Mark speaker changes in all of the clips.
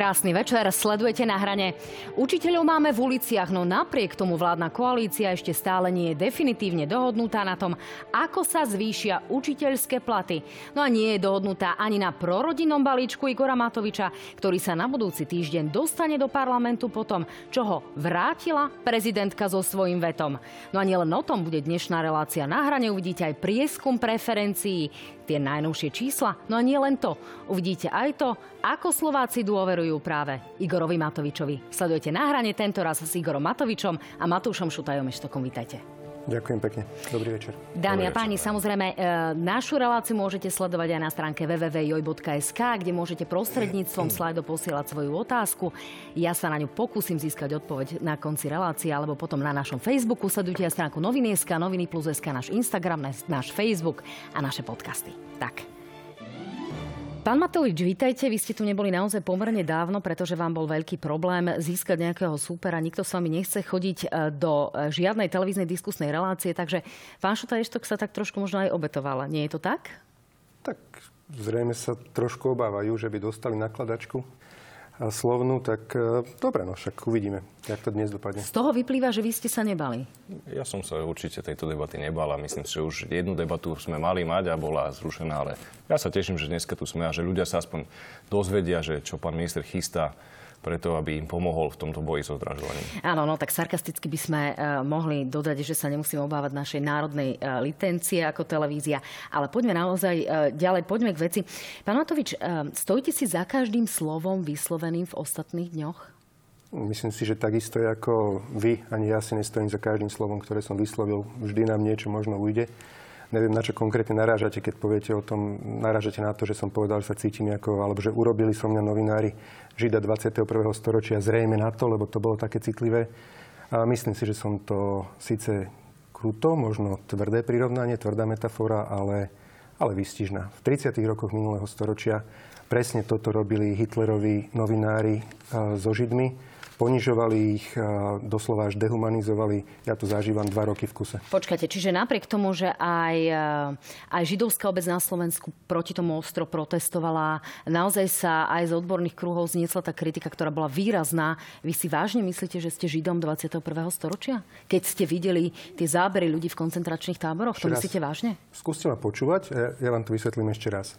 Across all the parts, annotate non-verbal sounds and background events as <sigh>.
Speaker 1: Krásny večer, sledujete na hrane. Učiteľov máme v uliciach, no napriek tomu vládna koalícia ešte stále nie je definitívne dohodnutá na tom, ako sa zvýšia učiteľské platy. No a nie je dohodnutá ani na prorodinnom balíčku Igora Matoviča, ktorý sa na budúci týždeň dostane do parlamentu potom, čo ho vrátila prezidentka so svojím vetom. No a nielen o tom bude dnešná relácia na hrane, uvidíte aj prieskum preferencií, tie najnovšie čísla. No a nie len to, uvidíte aj to, ako Slováci dôverujú práve Igorovi Matovičovi. Sledujete na hrane tento raz s Igorom Matovičom a Matúšom Šutajom Eštokom. Vítajte.
Speaker 2: Ďakujem pekne. Dobrý večer.
Speaker 1: Dámy a páni, samozrejme, e, našu reláciu môžete sledovať aj na stránke www.joj.sk, kde môžete prostredníctvom <clears throat> slajdo posielať svoju otázku. Ja sa na ňu pokúsim získať odpoveď na konci relácie, alebo potom na našom Facebooku. Sledujte aj stránku Noviny.sk, Noviny plus SK, náš Instagram, náš Facebook a naše podcasty. Tak, Pán Matovič, vítajte. Vy ste tu neboli naozaj pomerne dávno, pretože vám bol veľký problém získať nejakého súpera. Nikto s vami nechce chodiť e, do e, žiadnej televíznej diskusnej relácie, takže pán Šuta Eštok sa tak trošku možno aj obetovala. Nie je to tak?
Speaker 2: Tak zrejme sa trošku obávajú, že by dostali nakladačku slovnú, tak e, dobre, no však uvidíme, jak to dnes dopadne.
Speaker 1: Z toho vyplýva, že vy ste sa nebali.
Speaker 3: Ja som sa určite tejto debaty nebal a myslím si, že už jednu debatu sme mali mať a bola zrušená, ale ja sa teším, že dneska tu sme a že ľudia sa aspoň dozvedia, že čo pán minister chystá preto, aby im pomohol v tomto boji so zdražovaním.
Speaker 1: Áno, no tak sarkasticky by sme uh, mohli dodať, že sa nemusíme obávať našej národnej uh, licencie ako televízia, ale poďme naozaj uh, ďalej, poďme k veci. Pán Matovič, stojíte si za každým slovom vysloveným v ostatných dňoch?
Speaker 2: Myslím si, že takisto ako vy, ani ja si nestojím za každým slovom, ktoré som vyslovil. Vždy nám niečo možno ujde. Neviem, na čo konkrétne narážate, keď poviete o tom, narážate na to, že som povedal, že sa cítim ako, alebo že urobili so mňa novinári žida 21. storočia zrejme na to, lebo to bolo také citlivé. A myslím si, že som to síce kruto, možno tvrdé prirovnanie, tvrdá metafora, ale, ale vystižná. V 30. rokoch minulého storočia presne toto robili Hitlerovi novinári so Židmi ponižovali ich, doslova až dehumanizovali. Ja to zažívam dva roky v kuse.
Speaker 1: Počkajte, čiže napriek tomu, že aj, aj židovská obec na Slovensku proti tomu ostro protestovala, naozaj sa aj z odborných kruhov zniesla tá kritika, ktorá bola výrazná. Vy si vážne myslíte, že ste židom 21. storočia? Keď ste videli tie zábery ľudí v koncentračných táboroch, to myslíte vážne?
Speaker 2: Skúste ma počúvať, ja, ja vám to vysvetlím ešte raz.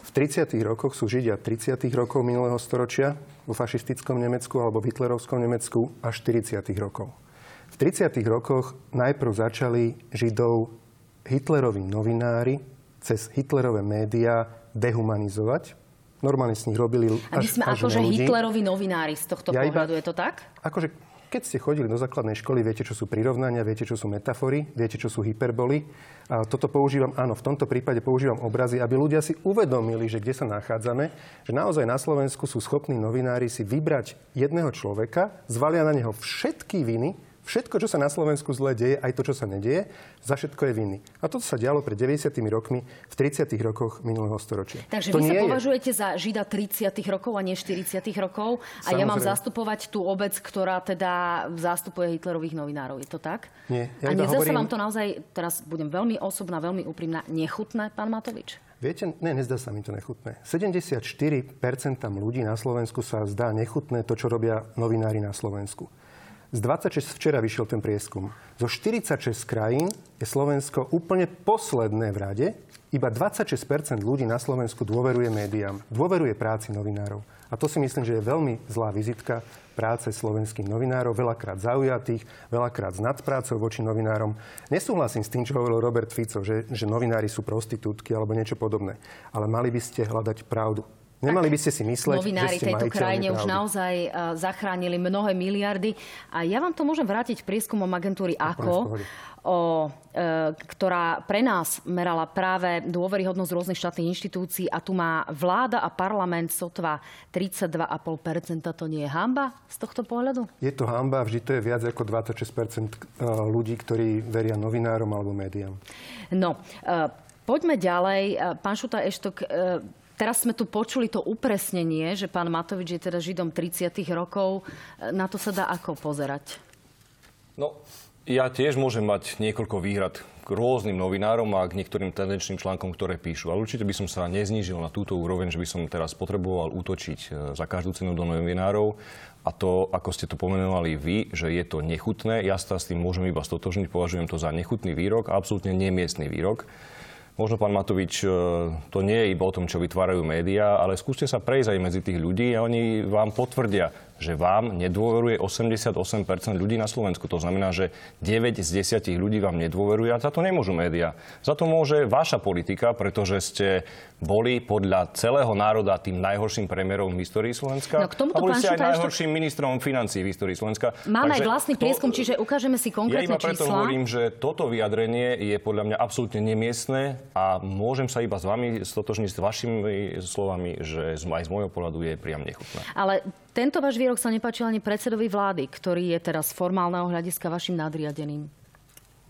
Speaker 2: V 30. rokoch sú Židia 30. rokov minulého storočia, vo fašistickom Nemecku alebo v hitlerovskom Nemecku až 40. rokov. V 30. rokoch najprv začali Židov Hitlerovi novinári cez Hitlerové médiá dehumanizovať. Normálne s nich robili
Speaker 1: až, A my sme akože Hitlerovi novinári z tohto ja pohľadu, iba, je to tak?
Speaker 2: Akože keď ste chodili do základnej školy, viete, čo sú prirovnania, viete, čo sú metafory, viete, čo sú hyperboly. A toto používam, áno, v tomto prípade používam obrazy, aby ľudia si uvedomili, že kde sa nachádzame, že naozaj na Slovensku sú schopní novinári si vybrať jedného človeka, zvalia na neho všetky viny, Všetko, čo sa na Slovensku zle deje, aj to, čo sa nedieje, za všetko je vinný. A toto sa dialo pred 90 rokmi v 30 rokoch minulého storočia.
Speaker 1: Takže to vy sa považujete je... za žida 30 rokov a nie 40 rokov a Samozrejme. ja mám zastupovať tú obec, ktorá teda zastupuje Hitlerových novinárov. Je to tak?
Speaker 2: Nie.
Speaker 1: Ja a nezdá hovorím... sa vám to naozaj, teraz budem veľmi osobná, veľmi úprimná, nechutné, pán Matovič?
Speaker 2: Viete, ne, nezdá sa mi to nechutné. 74% ľudí na Slovensku sa zdá nechutné to, čo robia novinári na Slovensku. Z 26 včera vyšiel ten prieskum. Zo 46 krajín je Slovensko úplne posledné v rade. Iba 26% ľudí na Slovensku dôveruje médiám, dôveruje práci novinárov. A to si myslím, že je veľmi zlá vizitka práce slovenských novinárov, veľakrát zaujatých, veľakrát s nadprácou voči novinárom. Nesúhlasím s tým, čo hovoril Robert Fico, že, že novinári sú prostitútky alebo niečo podobné. Ale mali by ste hľadať pravdu. Nemali by ste si mysleť,
Speaker 1: Novinári
Speaker 2: že ste
Speaker 1: tejto krajine
Speaker 2: pravdy.
Speaker 1: už naozaj uh, zachránili mnohé miliardy. A ja vám to môžem vrátiť prieskumom agentúry AKO, o, e, ktorá pre nás merala práve dôveryhodnosť rôznych štátnych inštitúcií a tu má vláda a parlament sotva 32,5%. To nie je hamba z tohto pohľadu?
Speaker 2: Je to hamba, vždy to je viac ako 26% e, ľudí, ktorí veria novinárom alebo médiám.
Speaker 1: No, e, poďme ďalej. E, pán Šuta Eštok, e, Teraz sme tu počuli to upresnenie, že pán Matovič je teda Židom 30 rokov. Na to sa dá ako pozerať?
Speaker 3: No, Ja tiež môžem mať niekoľko výhrad k rôznym novinárom a k niektorým tendenčným článkom, ktoré píšu. Ale určite by som sa neznížil na túto úroveň, že by som teraz potreboval útočiť e, za každú cenu do novinárov. A to, ako ste to pomenovali vy, že je to nechutné, ja sa s tým môžem iba stotožniť, považujem to za nechutný výrok absolútne nemiestný výrok. Možno, pán Matovič, e, to nie je iba o tom, čo vytvárajú médiá, ale skúste sa prejsť aj medzi tých ľudí a oni vám potvrdia, že vám nedôveruje 88% ľudí na Slovensku. To znamená, že 9 z 10 ľudí vám nedôveruje a za to nemôžu médiá. Za to môže vaša politika, pretože ste boli podľa celého národa tým najhorším premiérom v histórii Slovenska.
Speaker 1: No, k tomuto,
Speaker 3: a boli ste aj
Speaker 1: najhorším
Speaker 3: ministrom financí v histórii Slovenska.
Speaker 1: Máme Takže aj vlastný prieskum, čiže ukážeme si konkrétne
Speaker 3: ja iba preto
Speaker 1: čísla.
Speaker 3: hovorím, že toto vyjadrenie je podľa mňa absolútne nemiestné a môžem sa iba s vami stotožniť s vašimi slovami, že aj z môjho pohľadu je priam nechutné.
Speaker 1: Ale tento váš výrok sa nepáčil ani predsedovi vlády, ktorý je teraz formálneho hľadiska vašim nadriadeným.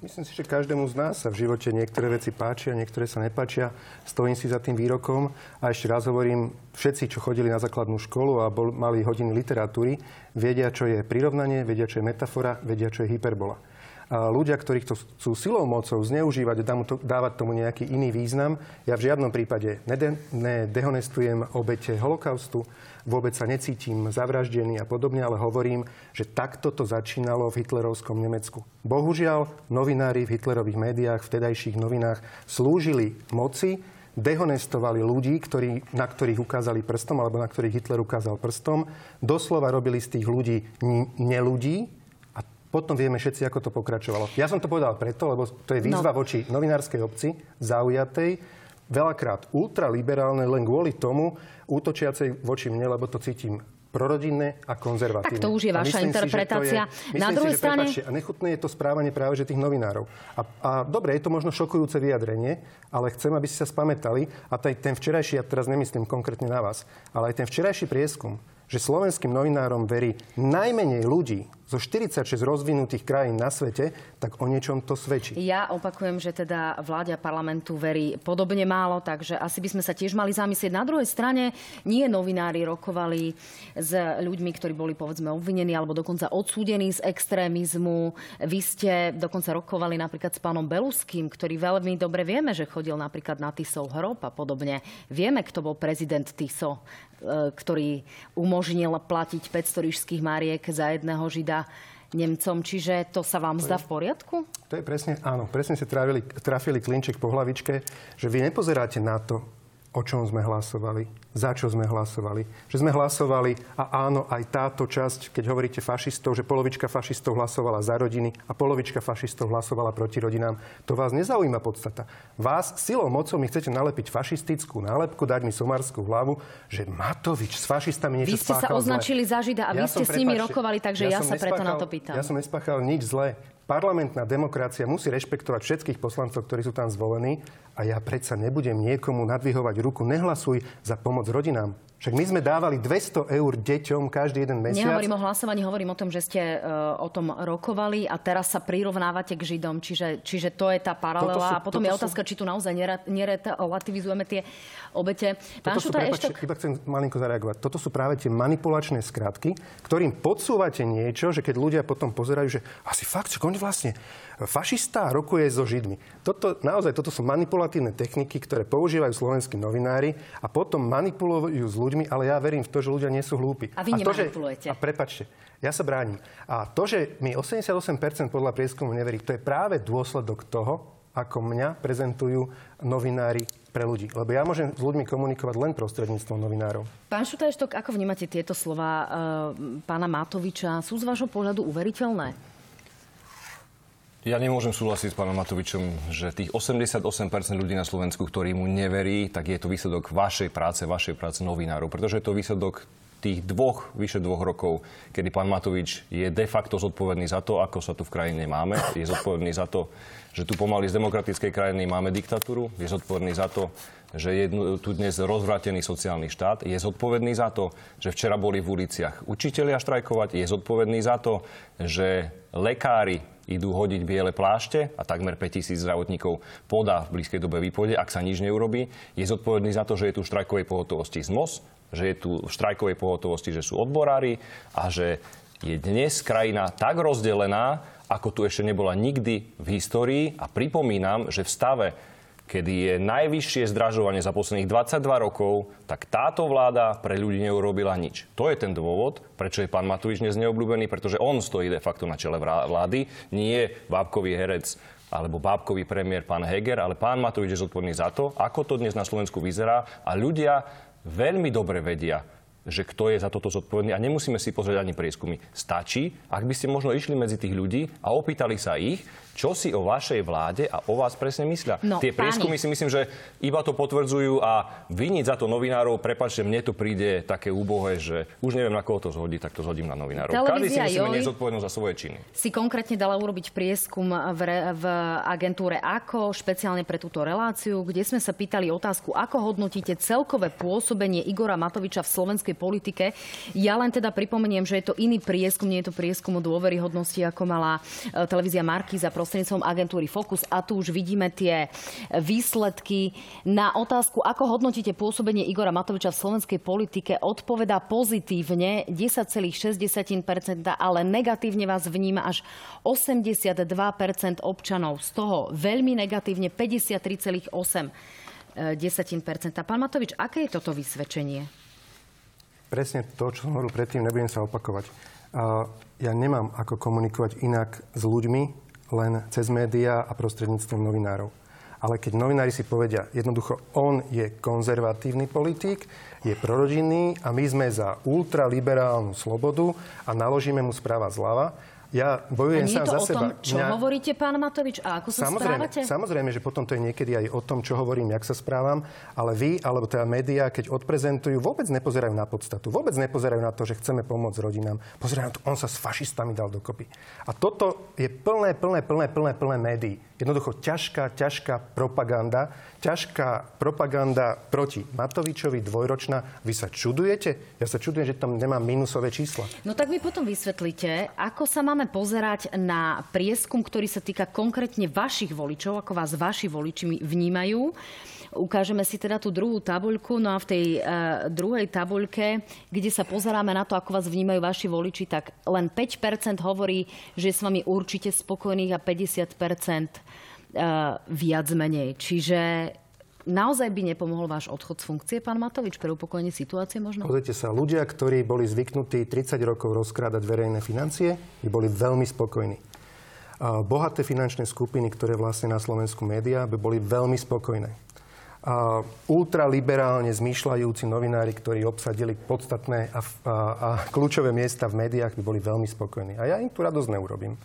Speaker 2: Myslím si, že každému z nás sa v živote niektoré veci páčia, niektoré sa nepáčia. Stojím si za tým výrokom a ešte raz hovorím, všetci, čo chodili na základnú školu a bol, mali hodiny literatúry, vedia, čo je prirovnanie, vedia, čo je metafora, vedia, čo je hyperbola. Ľudia, ktorých to chcú silou mocou zneužívať a dávať tomu nejaký iný význam, ja v žiadnom prípade nedehonestujem obete holokaustu, vôbec sa necítim zavraždený a podobne, ale hovorím, že takto to začínalo v hitlerovskom Nemecku. Bohužiaľ, novinári v hitlerových médiách, v tedajších novinách slúžili moci, dehonestovali ľudí, ktorí, na ktorých ukázali prstom, alebo na ktorých Hitler ukázal prstom. Doslova robili z tých ľudí neludí, a potom vieme všetci, ako to pokračovalo. Ja som to povedal preto, lebo to je výzva no. voči novinárskej obci, zaujatej, veľakrát ultraliberálne len kvôli tomu, útočiacej voči mne, lebo to cítim prorodinné a konzervatívne.
Speaker 1: Tak to už je vaša interpretácia.
Speaker 2: Si, je, Na druhej si, strane... Prepáčte, a nechutné je to správanie práve že tých novinárov. A, a dobre, je to možno šokujúce vyjadrenie, ale chcem, aby ste sa spamätali, a ten včerajší, ja teraz nemyslím konkrétne na vás, ale aj ten včerajší prieskum, že slovenským novinárom verí najmenej ľudí zo 46 rozvinutých krajín na svete, tak o niečom to svedčí.
Speaker 1: Ja opakujem, že teda vláda parlamentu verí podobne málo, takže asi by sme sa tiež mali zamyslieť. Na druhej strane nie novinári rokovali s ľuďmi, ktorí boli povedzme obvinení alebo dokonca odsúdení z extrémizmu. Vy ste dokonca rokovali napríklad s pánom Beluským, ktorý veľmi dobre vieme, že chodil napríklad na Tisov hrob a podobne. Vieme, kto bol prezident Tiso, e, ktorý umožnil platiť 500 rížských mariek za jedného žida Nemcom. Čiže to sa vám zdá v poriadku?
Speaker 2: To je presne, áno, presne ste trafili, trafili klinček po hlavičke, že vy nepozeráte na to, o čom sme hlasovali za čo sme hlasovali. Že sme hlasovali a áno, aj táto časť, keď hovoríte fašistov, že polovička fašistov hlasovala za rodiny a polovička fašistov hlasovala proti rodinám, to vás nezaujíma podstata. Vás silou mocou mi chcete nalepiť fašistickú nálepku, dať mi somárskú hlavu, že Matovič s fašistami niečo
Speaker 1: Vy ste sa označili za Žida a ja vy ste s nimi rokovali, takže ja, ja sa preto na to pýtam.
Speaker 2: Ja som nespáchal nič zlé parlamentná demokracia musí rešpektovať všetkých poslancov, ktorí sú tam zvolení a ja predsa nebudem niekomu nadvihovať ruku. Nehlasuj za pomoc rodinám. Však my sme dávali 200 eur deťom každý jeden mesiac.
Speaker 1: Nehovorím o hlasovaní, hovorím o tom, že ste uh, o tom rokovali a teraz sa prirovnávate k Židom. Čiže, čiže to je tá paralela. Sú, a potom je otázka, sú... či tu naozaj nerelativizujeme tie obete.
Speaker 2: Pán toto Šuta, sú, ešte... iba chcem malinko zareagovať. Toto sú práve tie manipulačné skratky, ktorým podsúvate niečo, že keď ľudia potom pozerajú, že asi fakt, čo oni vlastne fašista rokuje so Židmi. Toto, naozaj, toto sú manipulatívne techniky, ktoré používajú slovenskí novinári a potom manipulujú s ľuďmi, ale ja verím v to, že ľudia nie sú hlúpi.
Speaker 1: A vy a to, že,
Speaker 2: A prepačte, ja sa bránim. A to, že mi 88% podľa prieskumu neverí, to je práve dôsledok toho, ako mňa prezentujú novinári pre ľudí. Lebo ja môžem s ľuďmi komunikovať len prostredníctvom novinárov.
Speaker 1: Pán Šutajštok, ako vnímate tieto slova e, pána Matoviča? Sú z vášho pohľadu uveriteľné?
Speaker 3: Ja nemôžem súhlasiť s pánom Matovičom, že tých 88% ľudí na Slovensku, ktorí mu neverí, tak je to výsledok vašej práce, vašej práce novinárov. Pretože je to výsledok tých dvoch, vyše dvoch rokov, kedy pán Matovič je de facto zodpovedný za to, ako sa tu v krajine máme. Je zodpovedný za to, že tu pomaly z demokratickej krajiny máme diktatúru. Je zodpovedný za to, že je tu dnes rozvrátený sociálny štát. Je zodpovedný za to, že včera boli v uliciach učitelia štrajkovať. Je zodpovedný za to, že lekári idú hodiť biele plášte a takmer 5000 zdravotníkov podá v blízkej dobe výpode, ak sa nič neurobí. Je zodpovedný za to, že je tu štrajkovej pohotovosti z MOS, že je tu v štrajkovej pohotovosti, že sú odborári a že je dnes krajina tak rozdelená, ako tu ešte nebola nikdy v histórii. A pripomínam, že v stave, kedy je najvyššie zdražovanie za posledných 22 rokov, tak táto vláda pre ľudí neurobila nič. To je ten dôvod, prečo je pán Matovič dnes neobľúbený, pretože on stojí de facto na čele vlády, nie bábkový herec alebo bábkový premiér pán Heger, ale pán Matovič je zodpovedný za to, ako to dnes na Slovensku vyzerá a ľudia veľmi dobre vedia, že kto je za toto zodpovedný a nemusíme si pozrieť ani prieskumy. Stačí, ak by ste možno išli medzi tých ľudí a opýtali sa ich, čo si o vašej vláde a o vás presne myslia.
Speaker 1: No,
Speaker 3: Tie prieskumy páni. si myslím, že iba to potvrdzujú a viniť za to novinárov, prepačte, mne to príde také úbohé, že už neviem, na koho to zhodí, tak to zhodím na novinárov. Každý si myslíme nezodpovednosť za svoje činy.
Speaker 1: Si konkrétne dala urobiť prieskum v, re, v agentúre AKO, špeciálne pre túto reláciu, kde sme sa pýtali otázku, ako hodnotíte celkové pôsobenie Igora Matoviča v slovenskej politike. Ja len teda pripomeniem, že je to iný prieskum, nie je to prieskum o dôveryhodnosti, ako mala e, televízia Markíza prostredníctvom agentúry Focus. A tu už vidíme tie výsledky. Na otázku, ako hodnotíte pôsobenie Igora Matoviča v slovenskej politike, odpovedá pozitívne 10,6%, ale negatívne vás vníma až 82% občanov. Z toho veľmi negatívne 53,8%. Pán Matovič, aké je toto vysvedčenie?
Speaker 2: Presne to, čo som hovoril predtým, nebudem sa opakovať. Ja nemám ako komunikovať inak s ľuďmi, len cez médiá a prostredníctvom novinárov. Ale keď novinári si povedia, jednoducho on je konzervatívny politik, je prorodinný a my sme za ultraliberálnu slobodu a naložíme mu správa zľava, ja bojujem sám za
Speaker 1: o
Speaker 2: seba.
Speaker 1: Tom, čo Mňa... hovoríte, pán Matovič, a ako sa
Speaker 2: samozrejme,
Speaker 1: správate?
Speaker 2: Samozrejme, že potom to je niekedy aj o tom, čo hovorím, jak sa správam, ale vy, alebo teda médiá, keď odprezentujú, vôbec nepozerajú na podstatu. Vôbec nepozerajú na to, že chceme pomôcť rodinám. Pozerajú na to, on sa s fašistami dal dokopy. A toto je plné, plné, plné, plné, plné médií. Jednoducho ťažká, ťažká propaganda, ťažká propaganda proti Matovičovi, dvojročná. Vy sa čudujete? Ja sa čudujem, že tam nemá minusové čísla.
Speaker 1: No tak mi potom vysvetlíte, ako sa máme pozerať na prieskum, ktorý sa týka konkrétne vašich voličov, ako vás vaši voliči vnímajú. Ukážeme si teda tú druhú tabuľku. No a v tej uh, druhej tabuľke, kde sa pozeráme na to, ako vás vnímajú vaši voliči, tak len 5% hovorí, že je s vami určite spokojných a 50% Eh, viac menej. Čiže naozaj by nepomohol váš odchod z funkcie, pán Matovič, pre upokojenie situácie možno?
Speaker 2: Pozrite sa, ľudia, ktorí boli zvyknutí 30 rokov rozkrádať verejné financie, by boli veľmi spokojní. Bohaté finančné skupiny, ktoré vlastne na Slovensku médiá, by boli veľmi spokojné. A ultraliberálne zmýšľajúci novinári, ktorí obsadili podstatné a, a, a kľúčové miesta v médiách, by boli veľmi spokojní. A ja im tu radosť neurobím.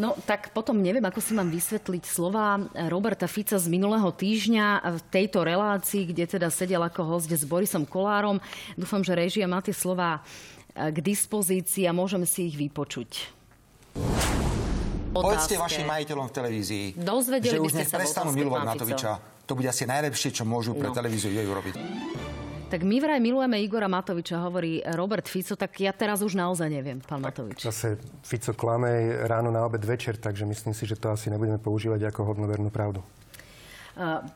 Speaker 1: No tak potom neviem, ako si mám vysvetliť slova Roberta Fica z minulého týždňa v tejto relácii, kde teda sedel ako host s Borisom Kolárom. Dúfam, že režia má tie slova k dispozícii a môžeme si ich vypočuť.
Speaker 4: Otázke. Povedzte vašim majiteľom v televízii, Dozvedeli že už nech prestanú milovať Matoviča. To bude asi najlepšie, čo môžu pre no. televíziu jej urobiť.
Speaker 1: Tak my vraj milujeme Igora Matoviča, hovorí Robert Fico, tak ja teraz už naozaj neviem, pán Matovič.
Speaker 2: Zase Fico klame ráno na obed večer, takže myslím si, že to asi nebudeme používať ako hodnovernú pravdu.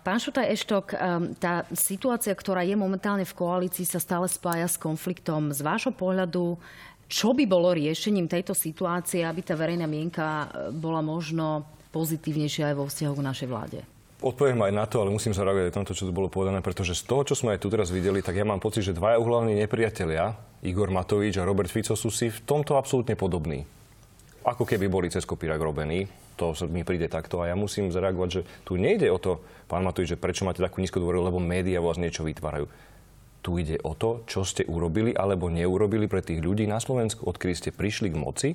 Speaker 1: Pán Šutaj Eštok, tá situácia, ktorá je momentálne v koalícii, sa stále spája s konfliktom. Z vášho pohľadu, čo by bolo riešením tejto situácie, aby tá verejná mienka bola možno pozitívnejšia aj vo vzťahu k našej vláde?
Speaker 3: Odpoviem aj na to, ale musím zareagovať aj na to, čo tu bolo povedané, pretože z toho, čo sme aj tu teraz videli, tak ja mám pocit, že dvaja uhlavní nepriatelia, Igor Matovič a Robert Fico, sú si v tomto absolútne podobní. Ako keby boli cez kopírak robení. To mi príde takto a ja musím zareagovať, že tu nejde o to, pán Matovič, že prečo máte takú nízku dôveru, lebo médiá vás niečo vytvárajú. Tu ide o to, čo ste urobili alebo neurobili pre tých ľudí na Slovensku, odkedy ste prišli k moci,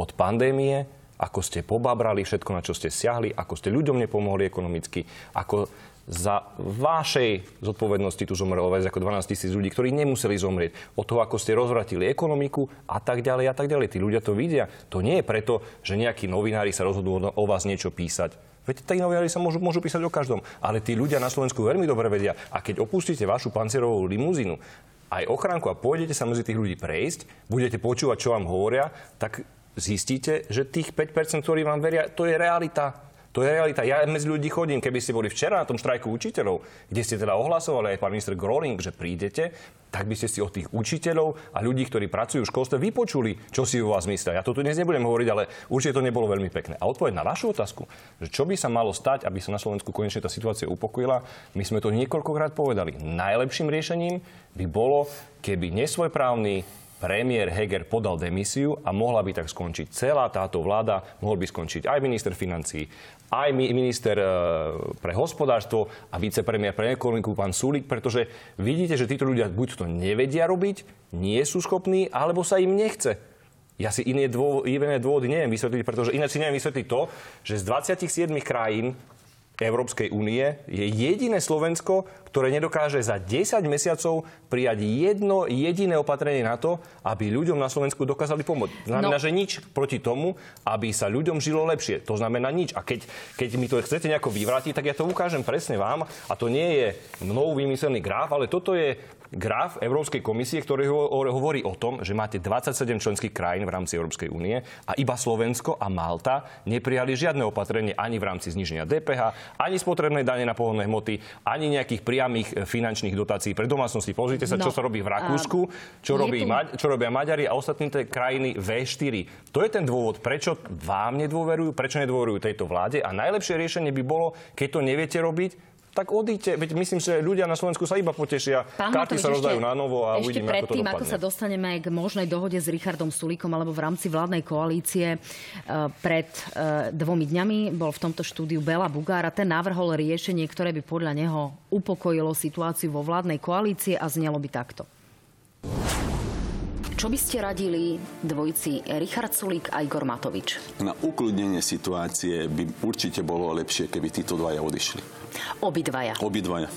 Speaker 3: od pandémie ako ste pobabrali všetko, na čo ste siahli, ako ste ľuďom nepomohli ekonomicky, ako za vašej zodpovednosti tu zomrelo viac ako 12 tisíc ľudí, ktorí nemuseli zomrieť. O to, ako ste rozvratili ekonomiku a tak ďalej a tak ďalej. Tí ľudia to vidia. To nie je preto, že nejakí novinári sa rozhodnú o vás niečo písať. Veď tí novinári sa môžu, môžu písať o každom. Ale tí ľudia na Slovensku veľmi dobre vedia. A keď opustíte vašu pancierovú limuzínu, aj ochránku a pôjdete sa medzi tých ľudí prejsť, budete počúvať, čo vám hovoria, tak zistíte, že tých 5%, ktorí vám veria, to je realita. To je realita. Ja medzi ľudí chodím, keby ste boli včera na tom štrajku učiteľov, kde ste teda ohlasovali aj pán minister Groring, že prídete, tak by ste si od tých učiteľov a ľudí, ktorí pracujú v školstve, vypočuli, čo si o vás myslia. Ja to tu dnes nebudem hovoriť, ale určite to nebolo veľmi pekné. A odpoveď na vašu otázku, že čo by sa malo stať, aby sa na Slovensku konečne tá situácia upokojila, my sme to niekoľkokrát povedali. Najlepším riešením by bolo, keby nesvojprávny premiér Heger podal demisiu a mohla by tak skončiť celá táto vláda, mohol by skončiť aj minister financí, aj minister e, pre hospodárstvo a vicepremiér pre ekonomiku pán Sulik, pretože vidíte, že títo ľudia buď to nevedia robiť, nie sú schopní, alebo sa im nechce. Ja si iné, dôvody, iné dôvody neviem vysvetliť, pretože ináč si neviem vysvetliť to, že z 27 krajín Európskej únie je jediné Slovensko, ktoré nedokáže za 10 mesiacov prijať jedno jediné opatrenie na to, aby ľuďom na Slovensku dokázali pomôcť. Znamená, no. že nič proti tomu, aby sa ľuďom žilo lepšie. To znamená nič. A keď, keď mi to chcete nejako vyvrátiť, tak ja to ukážem presne vám. A to nie je mnou vymyslený graf, ale toto je graf Európskej komisie, ktorý hovorí o tom, že máte 27 členských krajín v rámci Európskej únie a iba Slovensko a Malta neprijali žiadne opatrenie ani v rámci zniženia DPH, ani spotrebnej dane na pohonné hmoty, ani nejakých priamých e, finančných dotácií pre domácnosti. Pozrite sa, no, čo sa robí v Rakúsku, čo, robí, tu... čo robia Maďari a ostatní krajiny V4. To je ten dôvod, prečo vám nedôverujú, prečo nedôverujú tejto vláde a najlepšie riešenie by bolo, keď to neviete robiť, tak odíďte. Veď myslím, že ľudia na Slovensku sa iba potešia. Pán Karty Matovič, sa rozdajú na novo a
Speaker 1: ešte
Speaker 3: uvidíme,
Speaker 1: pred ako
Speaker 3: to
Speaker 1: tým, ako sa dostaneme k možnej dohode s Richardom Sulíkom alebo v rámci vládnej koalície, e, pred e, dvomi dňami bol v tomto štúdiu Bela Bugára. Ten navrhol riešenie, ktoré by podľa neho upokojilo situáciu vo vládnej koalície a znelo by takto. Čo by ste radili dvojici Richard Sulík a Igor Matovič?
Speaker 5: Na ukludnenie situácie by určite bolo lepšie, keby títo dvaja odišli.
Speaker 1: Obidvaja.
Speaker 5: Obidvaja.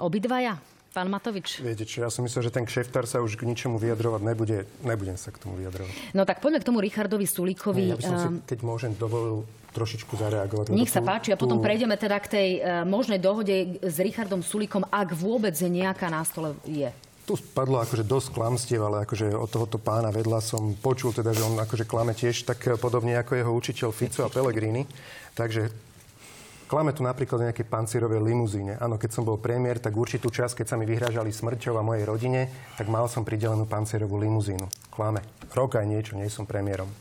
Speaker 1: Obidvaja? Pán Matovič.
Speaker 2: Viete čo, ja som myslel, že ten kšeftár sa už k ničomu vyjadrovať nebude. Nebudem sa k tomu vyjadrovať.
Speaker 1: No tak poďme k tomu Richardovi Sulíkovi.
Speaker 2: ja by som si, ehm, keď môžem, dovolil trošičku zareagovať.
Speaker 1: Nech sa páči a potom tú... prejdeme teda k tej uh, možnej dohode s Richardom Sulíkom, ak vôbec nejaká na stole je.
Speaker 2: Tu spadlo akože dosť klamstiev, ale akože od tohoto pána vedľa som počul teda, že on akože klame tiež tak podobne ako jeho učiteľ Fico a Pellegrini. Takže klame tu napríklad o nejakej pancírovej limuzíne. Áno, keď som bol premiér, tak určitú čas, keď sa mi vyhrážali smrťou a mojej rodine, tak mal som pridelenú pancírovú limuzínu. Klame. Rok aj niečo, nie som premiérom.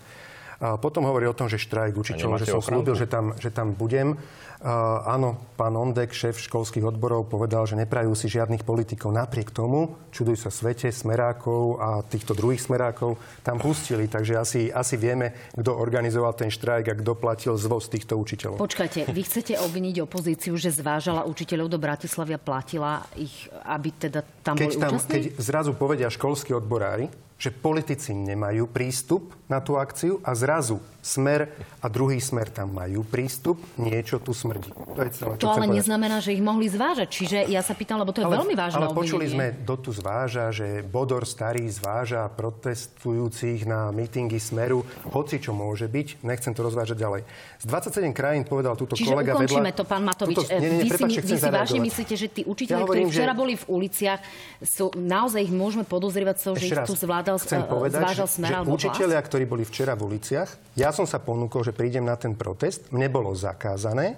Speaker 2: A potom hovorí o tom, že štrajk učiteľov, že som slúbil, že tam, že tam budem. Uh, áno, pán Ondek, šéf školských odborov, povedal, že neprajú si žiadnych politikov. Napriek tomu, čuduj sa svete, smerákov a týchto druhých smerákov tam pustili. Takže asi, asi vieme, kto organizoval ten štrajk a kto platil zvoz týchto učiteľov.
Speaker 1: Počkajte, vy chcete obviniť opozíciu, že zvážala učiteľov do Bratislavy a platila ich, aby teda tam keď boli tam, účastní?
Speaker 2: Keď zrazu povedia školskí odborári, že politici nemajú prístup na tú akciu a zrazu smer a druhý smer tam majú prístup, niečo tu smrdí.
Speaker 1: To, je celé, to ale neznamená, že ich mohli zvážať. Čiže ja sa pýtam, lebo to je ale, veľmi vážne
Speaker 2: Ale počuli sme, do tu zváža, že Bodor starý zváža protestujúcich na mítingy smeru, hoci čo môže byť, nechcem to rozvážať ďalej. Z 27 krajín povedal túto
Speaker 1: Čiže
Speaker 2: kolega
Speaker 1: vedľa... to, pán Matovič. Tuto, nie, nie, vy, prepáč, si, vy si vážne myslíte, že tí učiteľi, ja ktorí včera že... boli v uliciach, sú, naozaj ich môžeme podozrievať toho, že ich tu zvládal,
Speaker 2: chcem eh, povedať, zvážal smer že učiteľia, ktorí boli včera v uliciach, ja som sa ponúkol, že prídem na ten protest, mne bolo zakázané,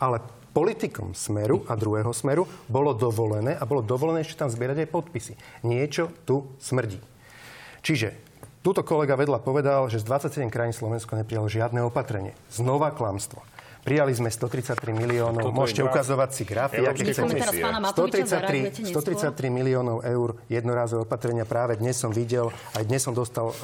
Speaker 2: ale politikom Smeru a druhého Smeru bolo dovolené a bolo dovolené ešte tam zbierať aj podpisy. Niečo tu smrdí. Čiže túto kolega vedľa povedal, že z 27 krajín Slovensko neprijalo žiadne opatrenie. Znova klamstvo. Prijali sme 133 miliónov. Toto Môžete ukazovať si grafy, aké chcete. 133, 133 miliónov eur jednorázové opatrenia. Práve dnes som videl, aj dnes som dostal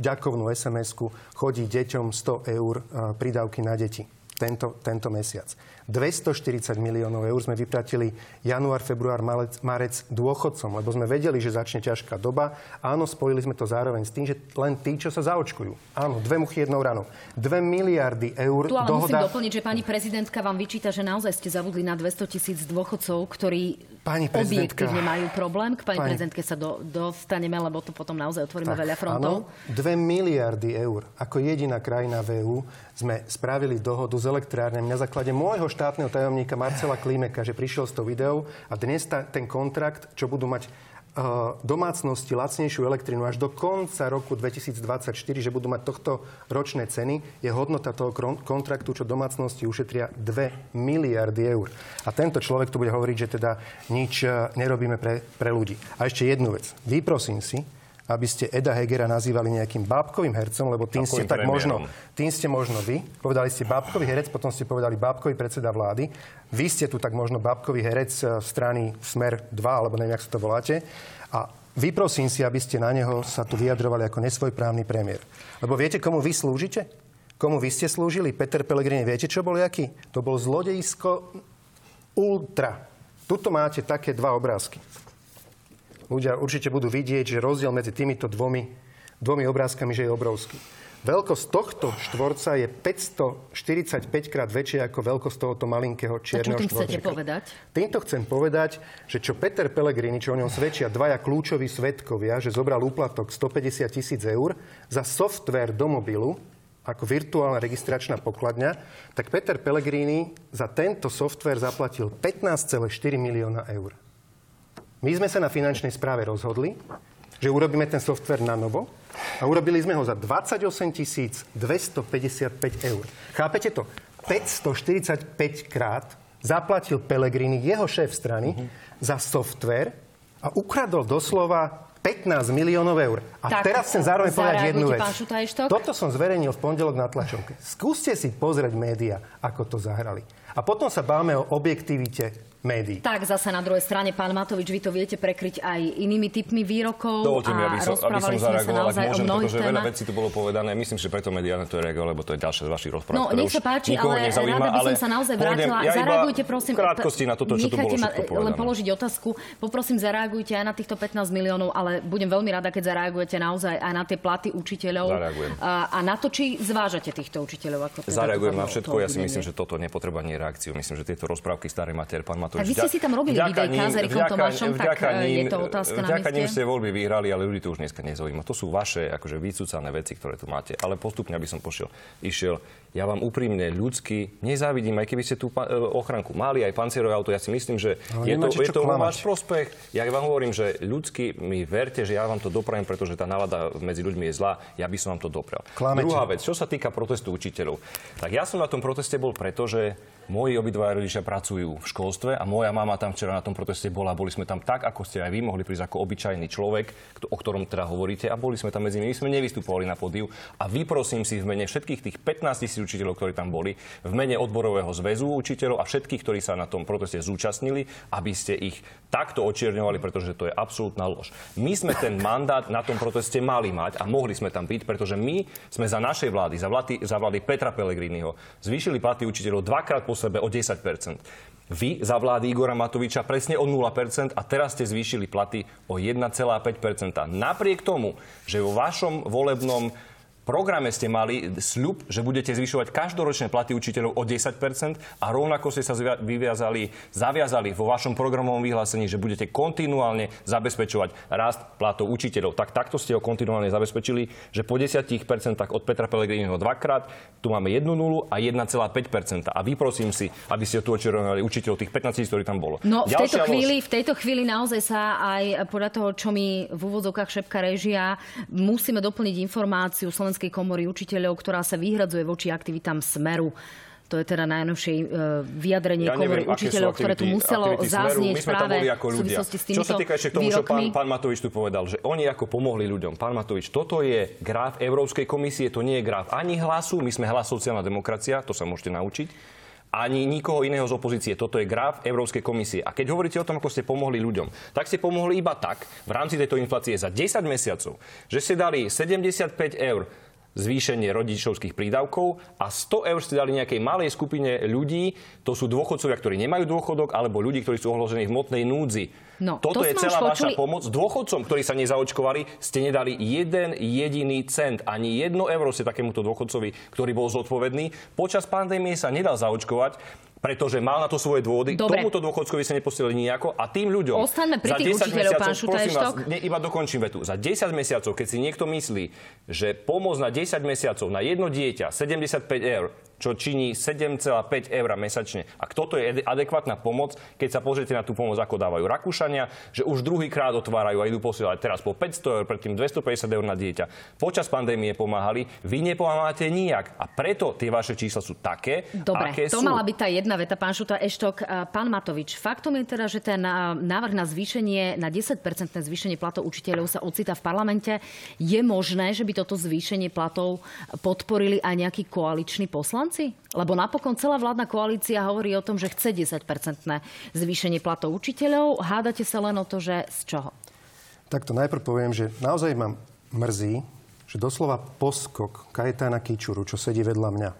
Speaker 2: ďakovnú SMS-ku. Chodí deťom 100 eur prídavky na deti tento, tento mesiac. 240 miliónov eur sme vyplatili január, február, marec, marec dôchodcom, lebo sme vedeli, že začne ťažká doba. Áno, spojili sme to zároveň s tým, že len tí, čo sa zaočkujú. Áno, dve muchy jednou ranou. Dve miliardy eur
Speaker 1: tu ale
Speaker 2: dohoda...
Speaker 1: musím doplniť, že pani prezidentka vám vyčíta, že naozaj ste zabudli na 200 tisíc dôchodcov, ktorí pani objektívne majú problém. K pani, pani... prezidentke sa do, dostaneme, lebo to potom naozaj otvoríme tak, veľa frontov.
Speaker 2: Áno, dve miliardy eur. Ako jediná krajina v EU sme spravili dohodu s elektrárnem na základe môjho štátneho tajomníka Marcela Klímeka, že prišiel s tou videou a dnes ta, ten kontrakt, čo budú mať domácnosti lacnejšiu elektrinu až do konca roku 2024, že budú mať tohto ročné ceny, je hodnota toho kontraktu, čo domácnosti ušetria 2 miliardy eur. A tento človek tu bude hovoriť, že teda nič e, nerobíme pre, pre ľudí. A ešte jednu vec. Vyprosím si, aby ste Eda Hegera nazývali nejakým bábkovým hercom, lebo tým ste tak možno, tým ste možno vy. Povedali ste bábkový herec, potom ste povedali bábkový predseda vlády. Vy ste tu tak možno bábkový herec eh, strany Smer 2, alebo neviem, jak sa to voláte. A vyprosím si, aby ste na neho sa tu vyjadrovali ako nesvojprávny premiér. Lebo viete, komu vy slúžite? Komu vy ste slúžili? Peter Pellegrini, viete, čo bol jaký? To bol zlodejisko ultra. Tuto máte také dva obrázky ľudia určite budú vidieť, že rozdiel medzi týmito dvomi, dvomi obrázkami že je obrovský. Veľkosť tohto štvorca je 545 krát väčšia ako veľkosť tohoto malinkého čierneho štvorca.
Speaker 1: chcete povedať?
Speaker 2: Týmto chcem povedať, že čo Peter Pellegrini, čo o ňom svedčia dvaja kľúčoví svetkovia, že zobral úplatok 150 tisíc eur za software do mobilu, ako virtuálna registračná pokladňa, tak Peter Pellegrini za tento software zaplatil 15,4 milióna eur. My sme sa na finančnej správe rozhodli, že urobíme ten software na novo a urobili sme ho za 28 255 eur. Chápete to? 545 krát zaplatil Pelegrini, jeho šéf strany, uh-huh. za software a ukradol doslova 15 miliónov eur. A tak, teraz chcem zároveň povedať jednu vec. Toto som zverejnil v pondelok na tlačovke. Skúste si pozrieť média, ako to zahrali. A potom sa báme o objektivite médií.
Speaker 1: Tak zase na druhej strane, pán Matovič, vy to viete prekryť aj inými typmi výrokov.
Speaker 3: Dovolte mi, aby som, aby som zareagoval, ak môžem, pretože veľa vecí tu bolo povedané. Myslím, že preto mediálne to reagovalo, lebo to je ďalšia z vašich rozpráv.
Speaker 1: No, nech sa páči, ale
Speaker 3: nezaujíma,
Speaker 1: rada by som sa naozaj vrátila. Ja zareagujte, prosím.
Speaker 3: krátkosti na toto, čo tu bolo ma
Speaker 1: len položiť otázku. Poprosím, zareagujte aj na týchto 15 miliónov, ale budem veľmi rada, keď zareagujete naozaj aj na tie platy učiteľov.
Speaker 3: Zareagujem.
Speaker 1: A, a na to, či zvážate týchto učiteľov. Ako
Speaker 3: teda Zareagujem na všetko. Ja si myslím, že toto nepotrebuje ani reakciu. Myslím, že tieto rozprávky staré mater, pán Matovič.
Speaker 1: vy ste si tam robili videjka s Erikom Tomášom, tak ním, je to otázka na
Speaker 3: mieste. ním ste voľby vyhrali, ale ľudí to už dneska nezaujíma. To sú vaše akože vycúcané veci, ktoré tu máte. Ale postupne, aby som pošiel, išiel. Ja vám úprimne ľudsky nezávidím, aj keby ste tú e, ochranku mali, aj pancierové auto. Ja si myslím, že ale je to, je to váš prospech. Ja vám hovorím, že ľudsky mi verte, že ja vám to doprajem, pretože tá nálada medzi ľuďmi je zlá. Ja by som vám to doprel. Klamete. Druhá vec, čo sa týka protestu učiteľov. Tak ja som na tom proteste bol preto, že Moji obidvaja rodičia pracujú v školstve a moja mama tam včera na tom proteste bola. Boli sme tam tak, ako ste aj vy mohli prísť ako obyčajný človek, o ktorom teda hovoríte a boli sme tam medzi nimi. Sme nevystupovali na podiu a vyprosím si v mene všetkých tých 15 tisíc učiteľov, ktorí tam boli, v mene odborového zväzu učiteľov a všetkých, ktorí sa na tom proteste zúčastnili, aby ste ich takto očierňovali, pretože to je absolútna lož. My sme ten mandát na tom proteste mali mať a mohli sme tam byť, pretože my sme za našej vlády, za vlády, za vlády Petra Pellegriniho, zvýšili platy učiteľov dvakrát po sebe o 10% vy za vlády Igora Matoviča presne o 0% a teraz ste zvýšili platy o 1,5%. Napriek tomu, že vo vašom volebnom programe ste mali sľub, že budete zvyšovať každoročné platy učiteľov o 10% a rovnako ste sa vyviazali, zaviazali vo vašom programovom vyhlásení, že budete kontinuálne zabezpečovať rast platov učiteľov. Tak takto ste ho kontinuálne zabezpečili, že po 10 od Petra Pellegriniho dvakrát tu máme 1 nulu a 1,5 A vyprosím si, aby ste tu očerovali učiteľov tých 15 ktorí tam bolo.
Speaker 1: No v tejto, chvíli, v tejto chvíli naozaj sa aj podľa toho, čo mi v úvodzovkách šepka režia, musíme doplniť informáciu Slovenskej Slovenskej komory učiteľov, ktorá sa vyhradzuje voči aktivitám Smeru. To je teda najnovšie uh, vyjadrenie ja neviem, komory učiteľov, ktoré tu muselo zaznieť práve ako ľudia. s týmito
Speaker 3: Čo sa týka ešte k tomu,
Speaker 1: výrokmi?
Speaker 3: čo pán, pán Matovič tu povedal, že oni ako pomohli ľuďom. Pán Matovič, toto je graf Európskej komisie, to nie je graf ani hlasu, my sme hlas sociálna demokracia, to sa môžete naučiť ani nikoho iného z opozície. Toto je graf Európskej komisie. A keď hovoríte o tom, ako ste pomohli ľuďom, tak ste pomohli iba tak v rámci tejto inflácie za 10 mesiacov, že ste dali 75 eur zvýšenie rodičovských prídavkov a 100 eur ste dali nejakej malej skupine ľudí, to sú dôchodcovia, ktorí nemajú dôchodok, alebo ľudí, ktorí sú ohložení v hmotnej núdzi. No, Toto to je celá vaša počuli... pomoc. Dôchodcom, ktorí sa nezaočkovali, ste nedali jeden jediný cent. Ani jedno euro ste takémuto dôchodcovi, ktorý bol zodpovedný. Počas pandémie sa nedal zaočkovať pretože mal na to svoje dôvody. Dobre. Tomuto dôchodcovi sa neposilili nejako a tým ľuďom...
Speaker 1: Ostaňme pri tých učiteľov, pán
Speaker 3: vás, ne, iba dokončím vetu. Za 10 mesiacov, keď si niekto myslí, že pomoc na 10 mesiacov na jedno dieťa 75 eur čo činí 7,5 eur mesačne. A toto je adekvátna pomoc, keď sa pozriete na tú pomoc, ako dávajú Rakúšania, že už druhýkrát otvárajú a idú posielať teraz po 500 eur, predtým 250 eur na dieťa. Počas pandémie pomáhali, vy nepomáhate nijak. A preto tie vaše čísla sú také,
Speaker 1: Dobre,
Speaker 3: aké
Speaker 1: to
Speaker 3: sú.
Speaker 1: mala byť tá jedna veta, pán Šuta Eštok. Pán Matovič, faktom je teda, že ten návrh na zvýšenie, na 10-percentné zvýšenie platov učiteľov sa ocitá v parlamente. Je možné, že by toto zvýšenie platov podporili aj nejakí koaliční poslanci? Lebo napokon celá vládna koalícia hovorí o tom, že chce 10-percentné zvýšenie platov učiteľov. Hádate sa len o to, že z čoho?
Speaker 2: Takto najprv poviem, že naozaj mám mrzí, že doslova poskok Kajetána Kičuru, čo sedí vedľa mňa,